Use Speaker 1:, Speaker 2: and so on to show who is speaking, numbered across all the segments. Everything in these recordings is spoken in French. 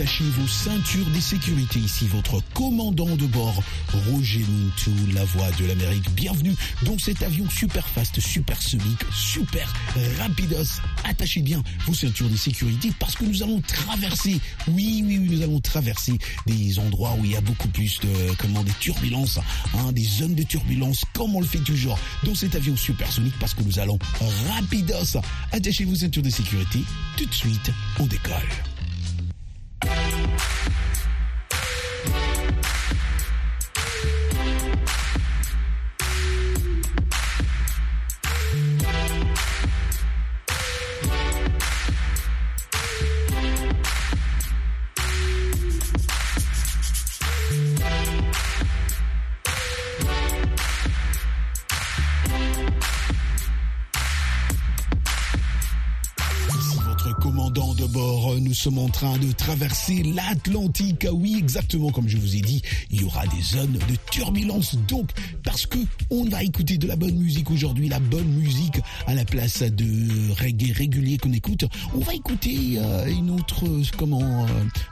Speaker 1: attachez vos ceintures de sécurité. Ici votre commandant de bord, Roger Muntou, la voix de l'Amérique. Bienvenue dans cet avion super fast, super sonique, super rapidos. Attachez bien vos ceintures de sécurité parce que nous allons traverser, oui, oui, oui, nous allons traverser des endroits où il y a beaucoup plus de, comment, des turbulences, hein, des zones de turbulence, comme on le fait toujours dans cet avion supersonique parce que nous allons rapidos. Attachez vos ceintures de sécurité. Tout de suite, on décolle. Sommes en train de traverser l'Atlantique. Oui, exactement comme je vous ai dit, il y aura des zones de turbulence. Donc, parce que on va écouter de la bonne musique aujourd'hui, la bonne musique à la place de reggae régulier qu'on écoute, on va écouter euh, une autre comment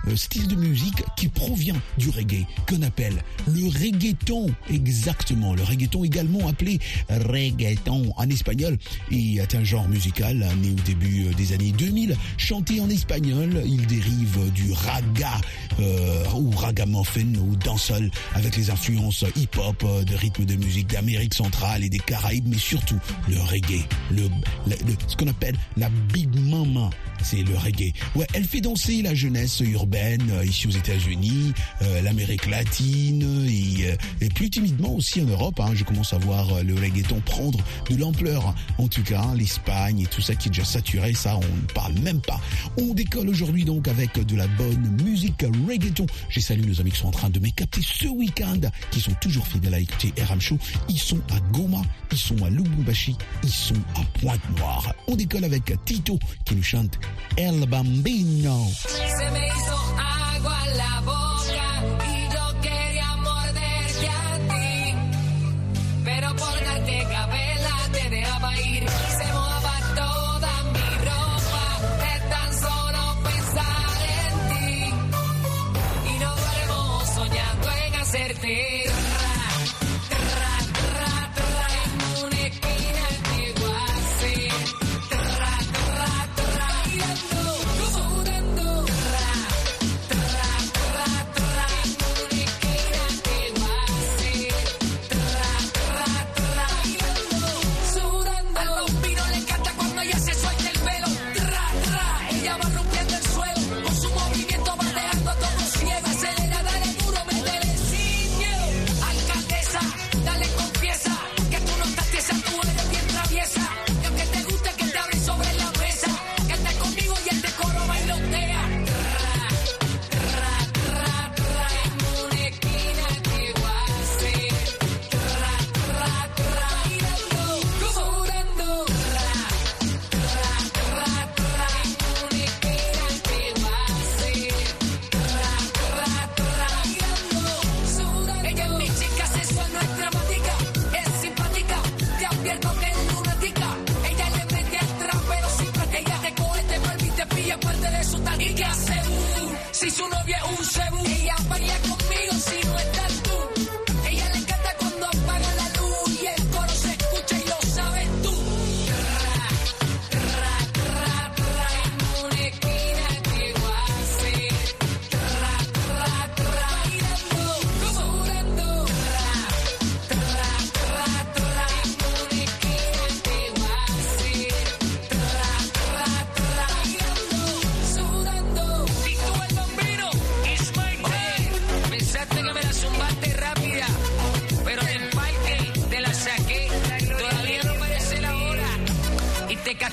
Speaker 1: euh, style de musique qui provient du reggae qu'on appelle le reggaeton. Exactement, le reggaeton également appelé reggaeton en espagnol et est un genre musical né au début des années 2000, chanté en espagnol il dérive du raga euh, ou ragamuffin ou dancehall avec les influences hip-hop, euh, de rythme de musique d'Amérique centrale et des Caraïbes, mais surtout le reggae, ce qu'on appelle la big mama, c'est le reggae. Ouais, elle fait danser la jeunesse urbaine euh, ici aux États-Unis, l'Amérique latine et, plus timidement aussi en Europe. Hein, je commence à voir le reggaeton prendre de l'ampleur. En tout cas, l'Espagne et tout ça qui est déjà saturé, ça on ne parle même pas. On décolle aujourd'hui aujourd'hui donc avec de la bonne musique reggaeton. J'ai salué nos amis qui sont en train de m'écapter ce week-end, qui sont toujours fidèles à écouter RM Show. Ils sont à Goma, ils sont à Lubumbashi, ils sont à Pointe-Noire. On décolle avec Tito qui nous chante El Bambino. complacerte.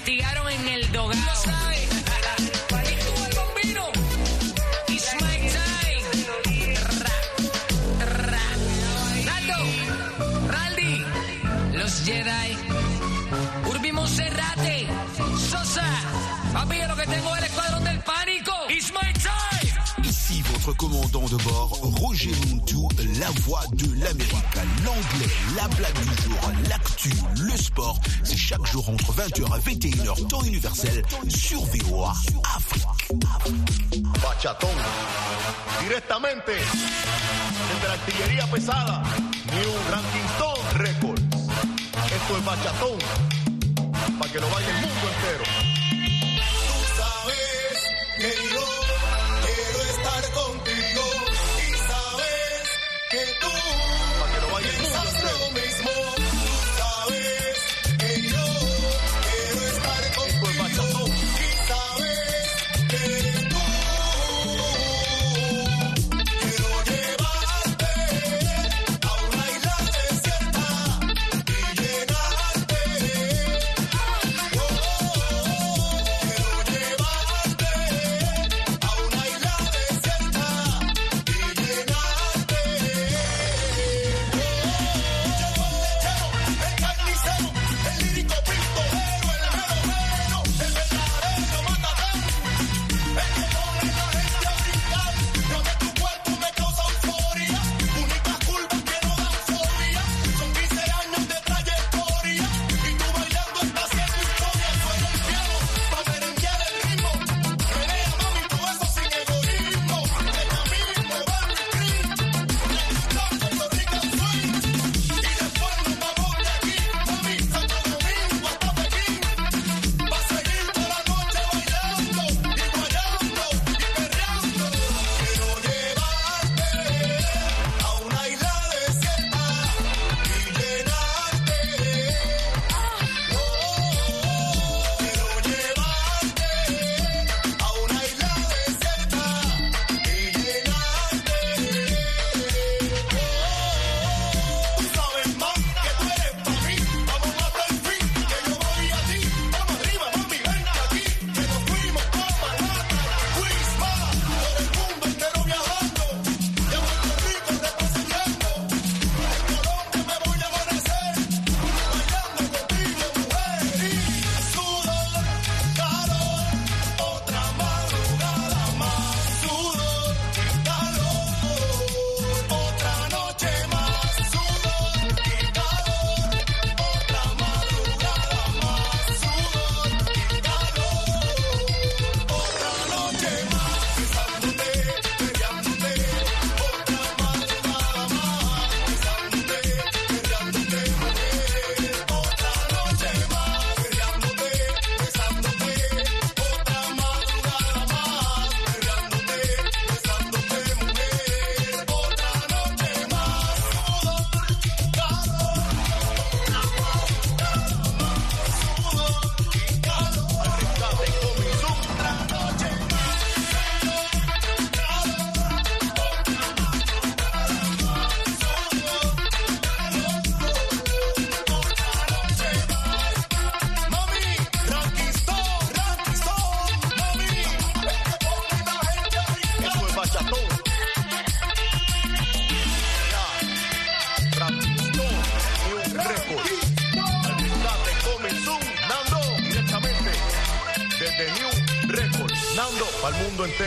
Speaker 2: Castigaron en el dogado.
Speaker 1: Commandant de bord, Roger Montou, la voix de l'Amérique. L'anglais, la blague du jour, l'actu, le sport, c'est chaque jour entre 20h et 21h, temps universel, sur VOA Afrique.
Speaker 2: Bachatón, directamente desde la artillería pesada, New Ranking Stone Record. Esto es Bachatón, para que lo vaya el mundo entero.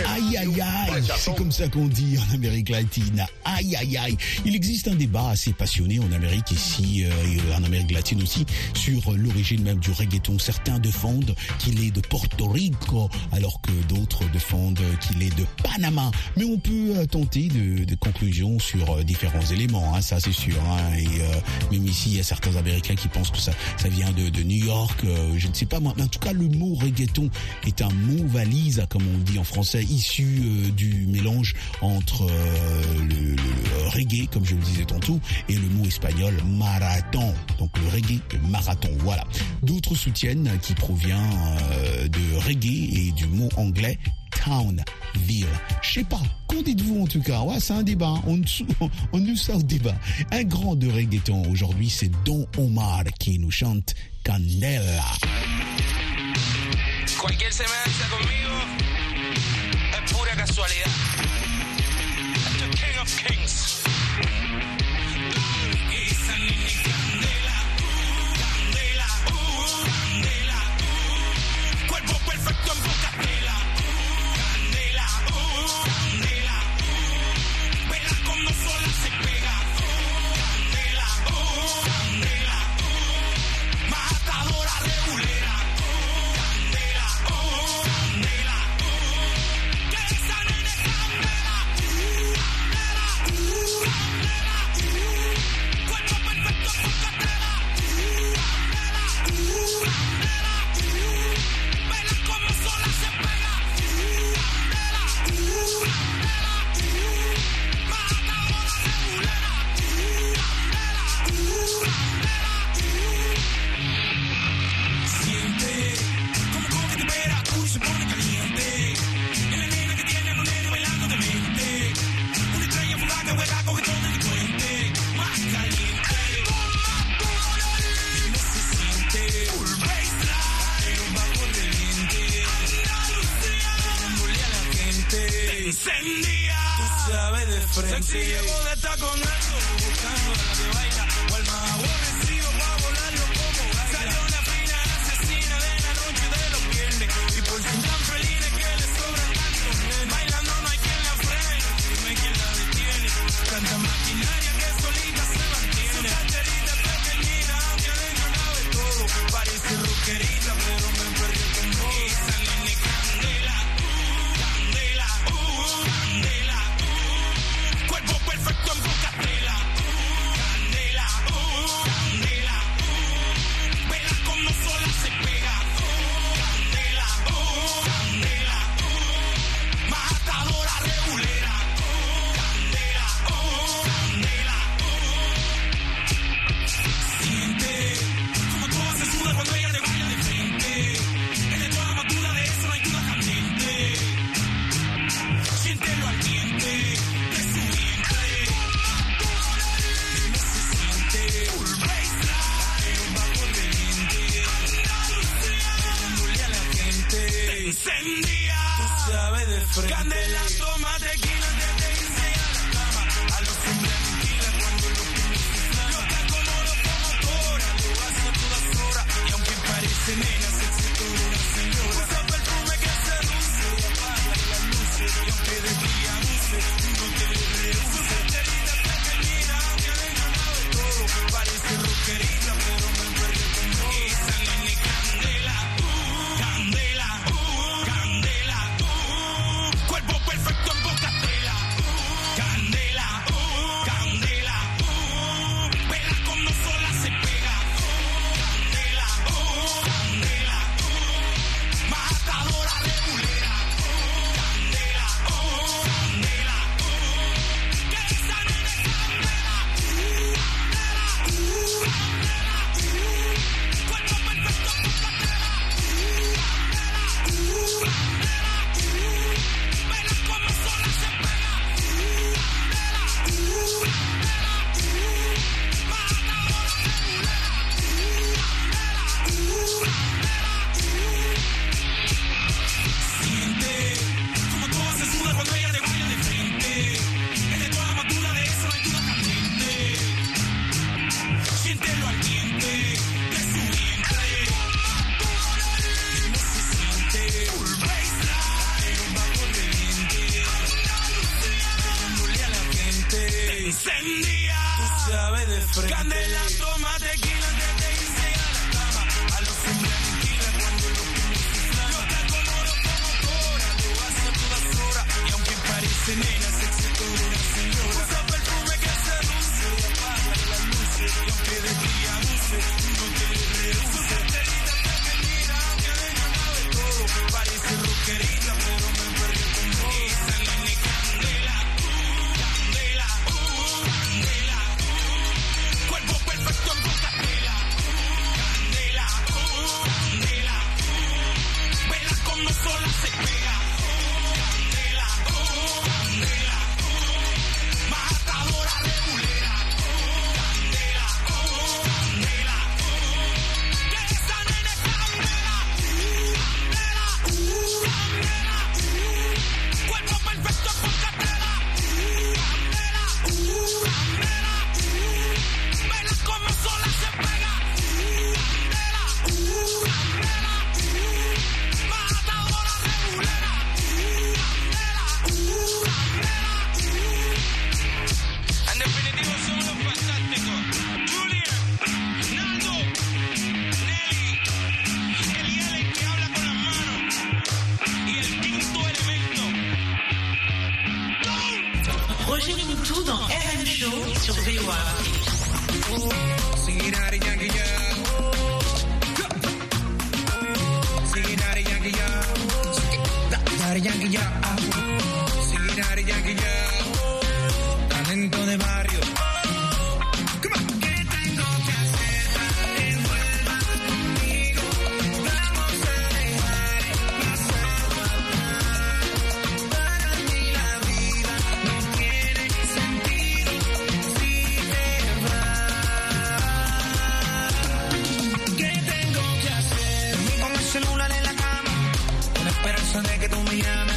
Speaker 1: Aïe aïe,
Speaker 2: Bachatón.
Speaker 1: c'est comme ça qu'on dit en Amérique latine. Aïe aïe aïe. Il existe un débat assez passionné en Amérique ici, euh, et en Amérique latine aussi, sur l'origine même du reggaeton. Certains défendent qu'il est de Porto Rico, alors que d'autres défendent qu'il est de Panama. Mais on peut euh, tenter de, de conclusions sur euh, différents éléments, hein, ça c'est sûr. hein. Et euh, même ici, il y a certains Américains qui pensent que ça, ça vient de, de New York. euh, je ne sais pas moi, mais en tout cas, le mot reggaeton est un mot valise, comme on dit en français, issu euh, du mélange entre euh, le, reggae, comme je le disais tantôt, et le mot espagnol marathon. Donc le reggae, le marathon, voilà. D'autres soutiennent qu'il provient euh, de reggae et du mot anglais Townville. Je sais pas. Qu'en dites-vous en tout cas? Ouais, c'est un débat. On, nous- on nous sort débat. Un grand de reggaeton aujourd'hui, c'est Don Omar qui nous chante Candela.
Speaker 3: Esto encendía. Tú sabes de frente. Candela, toma tequila, que te incendia la cámara. A los intranquilas cuando lo publicitan. Los tacos no los como ahora, lo hace a todas horas. Y aunque parece nena, se excitó una señora. Usa perfume que seduce y apaga las luces. Y aunque de día luce,
Speaker 4: Yeah.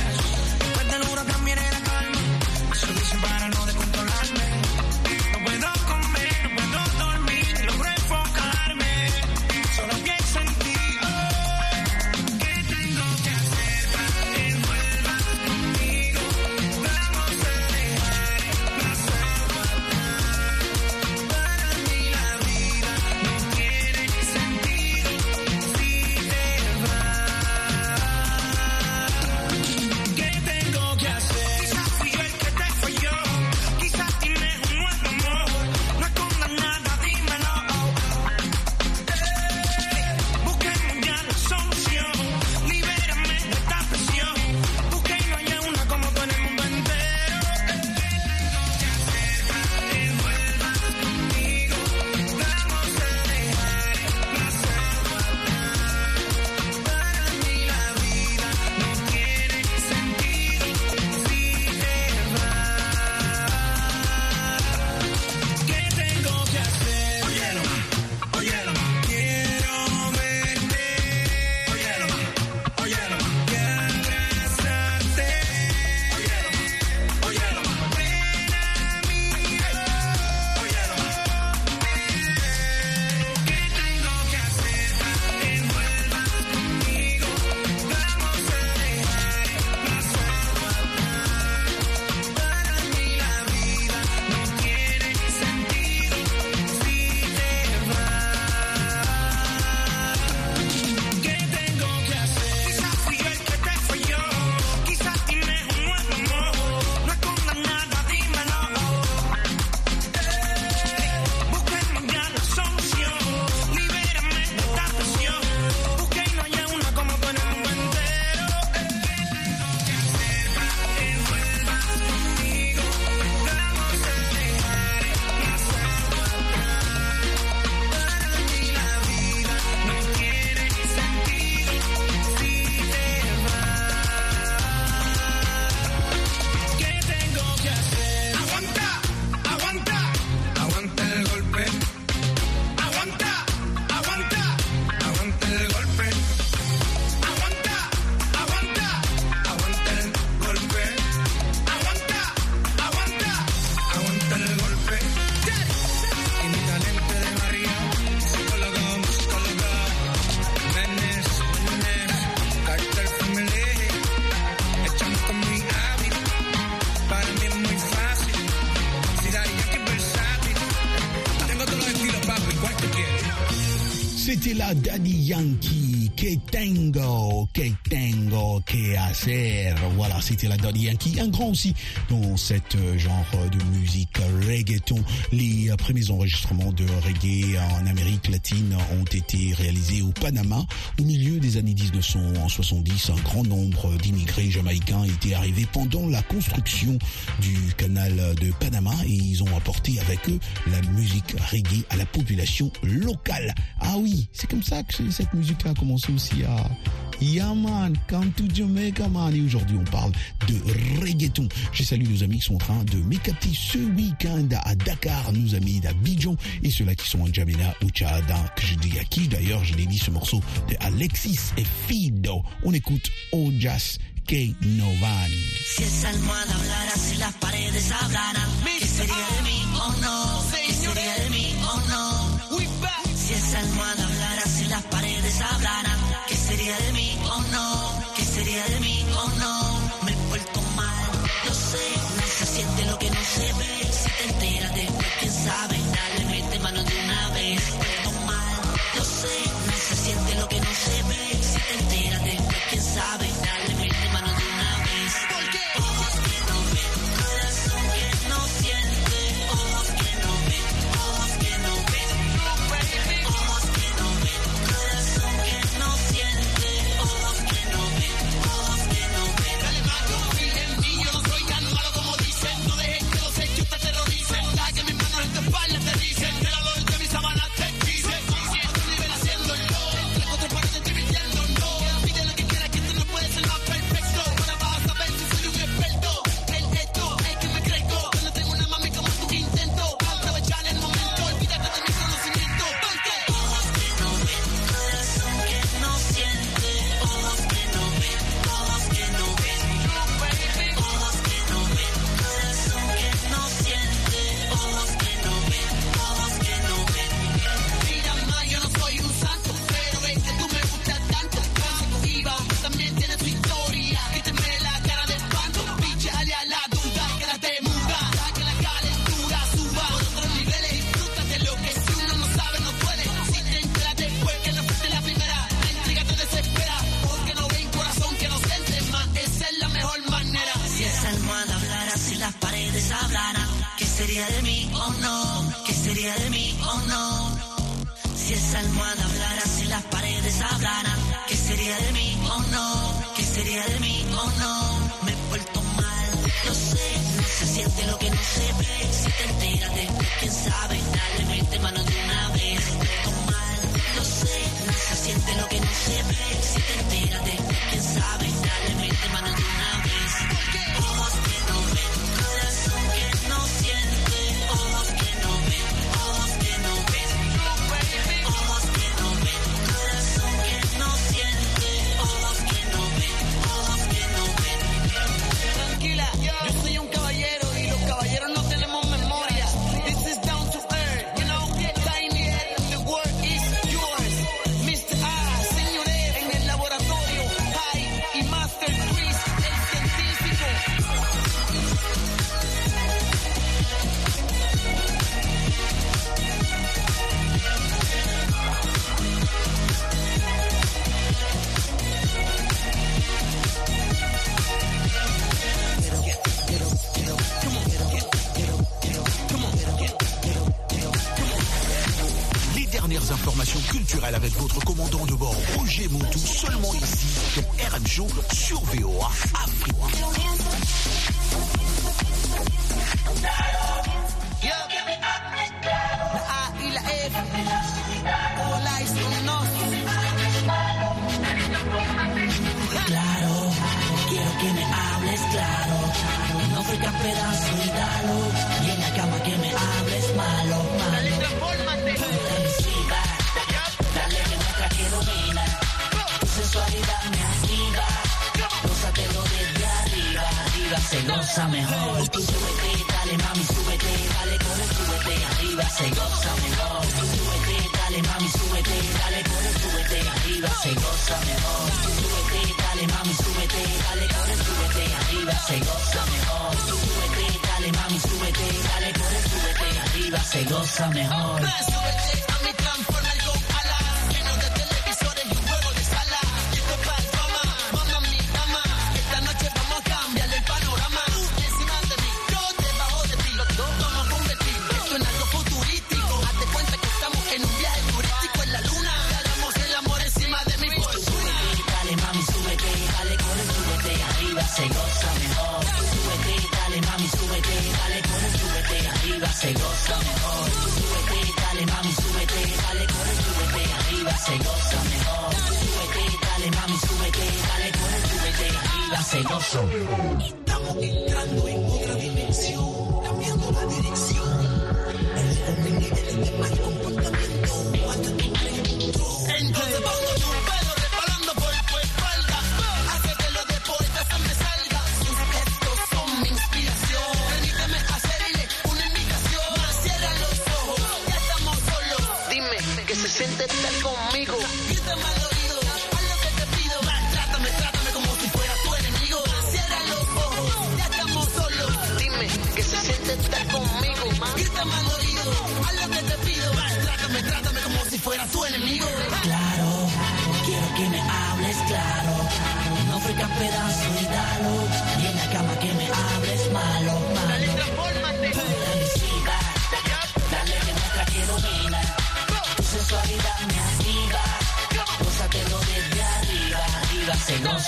Speaker 1: C'était la Daddy Yankee, que tengo, que tengo que hacer. Voilà, c'était la Daddy Yankee, un grand aussi dans cette euh, genre de musique reggaeton. Les euh, premiers enregistrements de reggae en Amérique latine ont été réalisés au Panama. Au milieu des années 1970, un grand nombre d'immigrés jamaïcains étaient arrivés pendant la construction du canal de Panama et ils ont apporté avec eux la musique reggae à la population locale. Ah oui, c'est comme ça que cette musique-là a commencé aussi à... Yeah man, come to Jamaica man. Et aujourd'hui, on parle de reggaeton. Je salue nos amis qui sont en train de m'écapter ce week-end à Dakar, nos amis d'Abidjan et ceux-là qui sont en Jamena ou Tchad, que je dis à qui d'ailleurs, je l'ai dit ce morceau de Alexis et Fido. On écoute Ojas que Novan.
Speaker 5: Si esa almohada hablara, si las paredes hablaran, ¿qué sería de mí? O no? Sería de mí o no? ¿Qué sería de mí o no? Si esa almohada hablara, si las paredes hablaran, ¿qué sería de mí o no? ¿Qué sería de mí o no? Me he vuelto mal, lo sé, se siente lo que no se ve. Si te enteras quién sabe, dale, mete mano se goza mejor. Tú súbete, dale mami, súbete, dale con el súbete, arriba se goza mejor. Tú súbete, dale mami, súbete, dale con el súbete, arriba se goza mejor. Tú súbete, dale mami, súbete, dale con el súbete, arriba se goza mejor. Tú súbete, dale mami, súbete, dale con el súbete, arriba se goza mejor. Se goza mejor. Súbete, dale mami, súbete, dale corre, súbete, arriba se goza. Estamos entrando en otra dimensión, cambiando la dirección. El y el que se siente estar conmigo.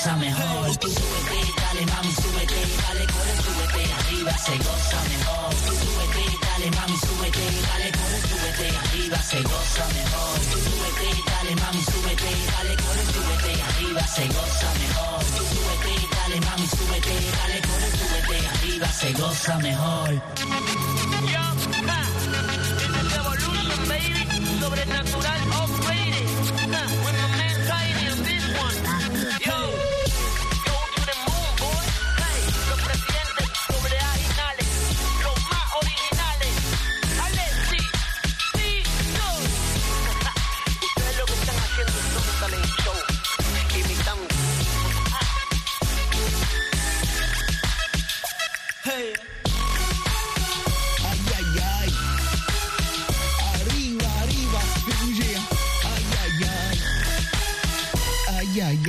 Speaker 5: Goza mejor. Tú súbete, dale mami, súbete. Dale, corre, súbete. Arriba se goza mejor. Tú súbete, dale mami, súbete. Dale, corre, súbete. Arriba se goza mejor. Tú súbete, dale mami, súbete. Dale, corre, súbete. Arriba se goza mejor. Tú súbete, dale mami, súbete. Dale, corre, súbete. Arriba se goza mejor.
Speaker 6: Sobrenatural upgraded. Hey.
Speaker 1: Aïe, aïe, aïe. Fais bouger. Aïe, aïe, aïe.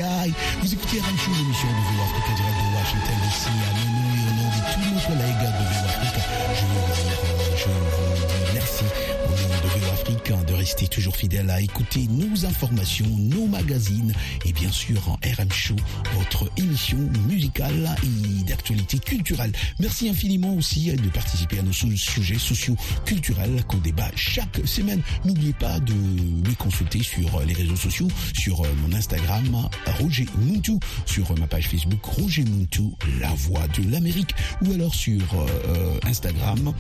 Speaker 1: Aïe. Vous écoutez Show, l'émission de VO Africa direct de Washington ici, à et au nom de tous nos collègues de VO Africa. Je vous dis merci au nom de VO Africa de rester toujours fidèle à écouter nos informations, nos magazines et bien sûr RM Show, votre émission musicale et d'actualité culturelle. Merci infiniment aussi de participer à nos sujets sociaux culturels qu'on débat chaque semaine. N'oubliez pas de me consulter sur les réseaux sociaux, sur euh, mon Instagram Roger Muntu, sur euh, ma page Facebook Roger Muntu, la voix de l'Amérique, ou alors sur euh, Instagram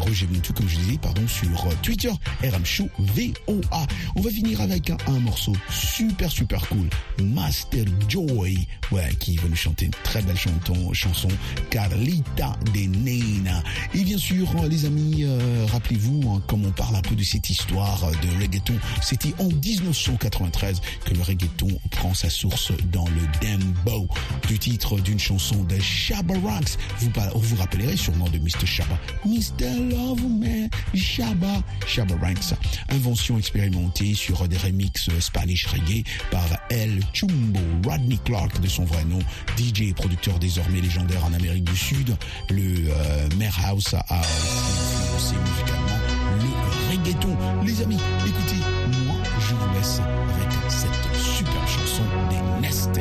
Speaker 1: Roger Muntu, comme je disais, pardon, sur Twitter RM Show VOA. On va finir avec un, un morceau super super cool, Master Joy, ouais, qui va nous chanter une très belle chanton, chanson Carlita de Nena. Et bien sûr, les amis, euh, rappelez-vous, hein, comme on parle un peu de cette histoire de reggaeton, c'était en 1993 que le reggaeton prend sa source dans le dembow, du titre d'une chanson de Shabba par- vous vous rappellerez sûrement de Mr. Shabba. Mr. Love Man, Shabba, Shabba Ranks. Invention expérimentée sur des remixes Spanish reggae par El Chumbo, Rodney Clark de son vrai nom, DJ et producteur désormais légendaire en Amérique du Sud. Le euh, Mare House a influencé musicalement le reggaeton. Les amis, écoutez, moi je vous laisse avec cette super chanson des Nest.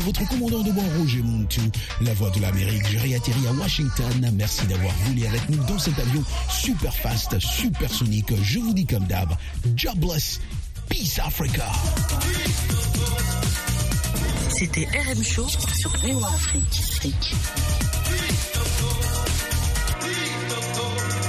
Speaker 1: Votre commandant de bord Roger Muntu, la voix de l'Amérique. J'ai réatterri à Washington. Merci d'avoir volé avec nous dans cet avion super fast, super sonique. Je vous dis comme d'hab, jobless, peace Africa.
Speaker 7: C'était RM Show sur Afrique. Afrique.